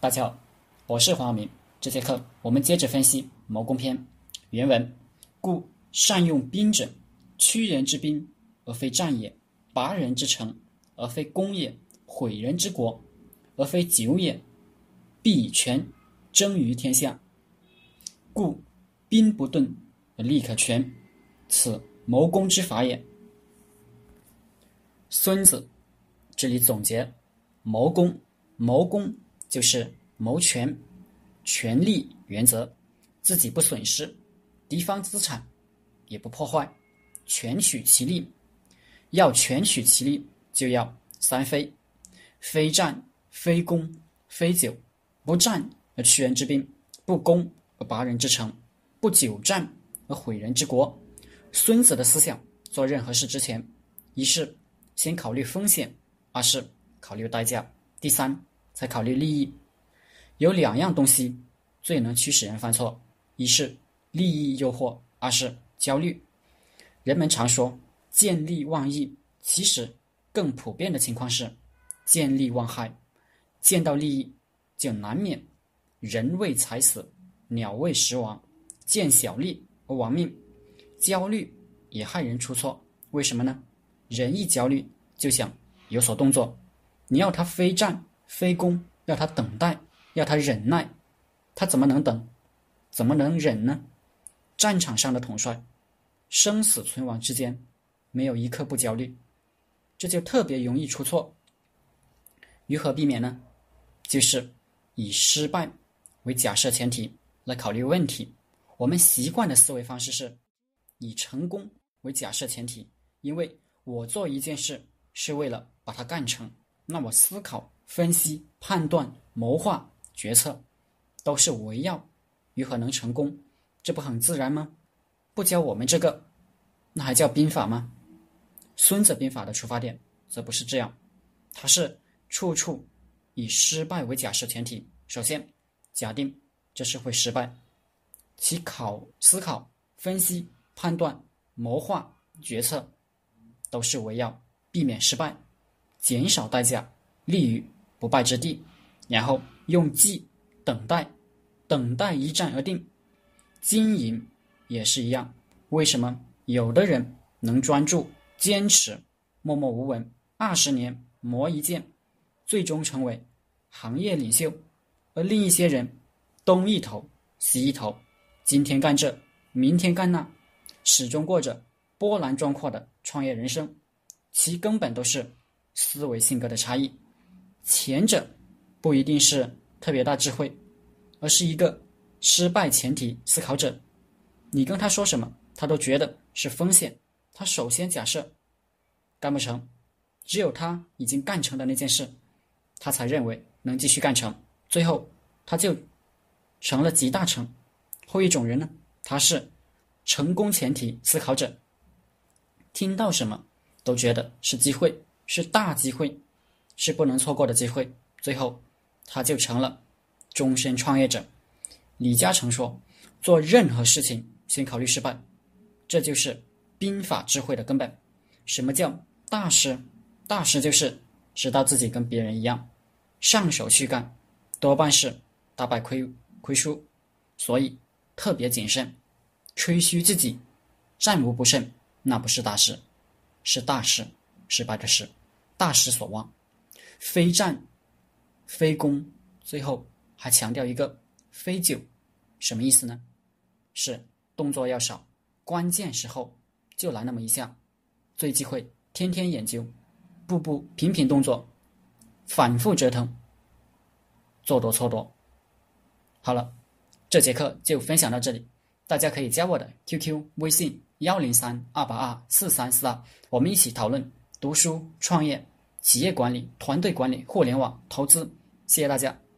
大家好，我是黄晓明。这节课我们接着分析《谋攻篇》原文：故善用兵者，屈人之兵而非战也，拔人之城而非攻也，毁人之国而非久也，必以权争于天下。故兵不顿而利可全，此谋攻之法也。孙子这里总结谋攻，谋攻就是谋权、权力原则，自己不损失，敌方资产也不破坏，全取其利。要全取其利，就要三非：非战、非攻、非久。不战而屈人之兵，不攻而拔人之城，不久战而毁人之国。孙子的思想，做任何事之前，一是。先考虑风险，二是考虑代价，第三才考虑利益。有两样东西最能驱使人犯错：一是利益诱惑，二是焦虑。人们常说见利忘义，其实更普遍的情况是见利忘害。见到利益，就难免人为财死，鸟为食亡；见小利而亡命，焦虑也害人出错。为什么呢？人一焦虑，就想有所动作。你要他非战非攻，要他等待，要他忍耐，他怎么能等？怎么能忍呢？战场上的统帅，生死存亡之间，没有一刻不焦虑，这就特别容易出错。如何避免呢？就是以失败为假设前提来考虑问题。我们习惯的思维方式是以成功为假设前提，因为。我做一件事是为了把它干成，那我思考、分析、判断、谋划、决策，都是围绕如何能成功，这不很自然吗？不教我们这个，那还叫兵法吗？孙子兵法的出发点则不是这样，它是处处以失败为假设前提。首先，假定这是会失败，其考、思考、分析、判断、谋划、决策。都是围绕避免失败、减少代价、利于不败之地，然后用计等待，等待一战而定。经营也是一样。为什么有的人能专注、坚持、默默无闻二十年磨一剑，最终成为行业领袖，而另一些人东一头西一头，今天干这，明天干那，始终过着。波澜壮阔的创业人生，其根本都是思维性格的差异。前者不一定是特别大智慧，而是一个失败前提思考者。你跟他说什么，他都觉得是风险。他首先假设干不成，只有他已经干成的那件事，他才认为能继续干成。最后他就成了集大成。后一种人呢，他是成功前提思考者。听到什么都觉得是机会，是大机会，是不能错过的机会。最后，他就成了终身创业者。李嘉诚说：“做任何事情先考虑失败，这就是兵法智慧的根本。”什么叫大师？大师就是知道自己跟别人一样，上手去干，多半是大败亏亏输，所以特别谨慎，吹嘘自己战无不胜。那不是大师，是大师，失败的事，大失所望。非战，非攻，最后还强调一个非久，什么意思呢？是动作要少，关键时候就来那么一下，最忌讳天天研究，步步频频动作，反复折腾，做多错多。好了，这节课就分享到这里，大家可以加我的 QQ 微信。幺零三二八二四三四二，我们一起讨论读书、创业、企业管理、团队管理、互联网投资。谢谢大家。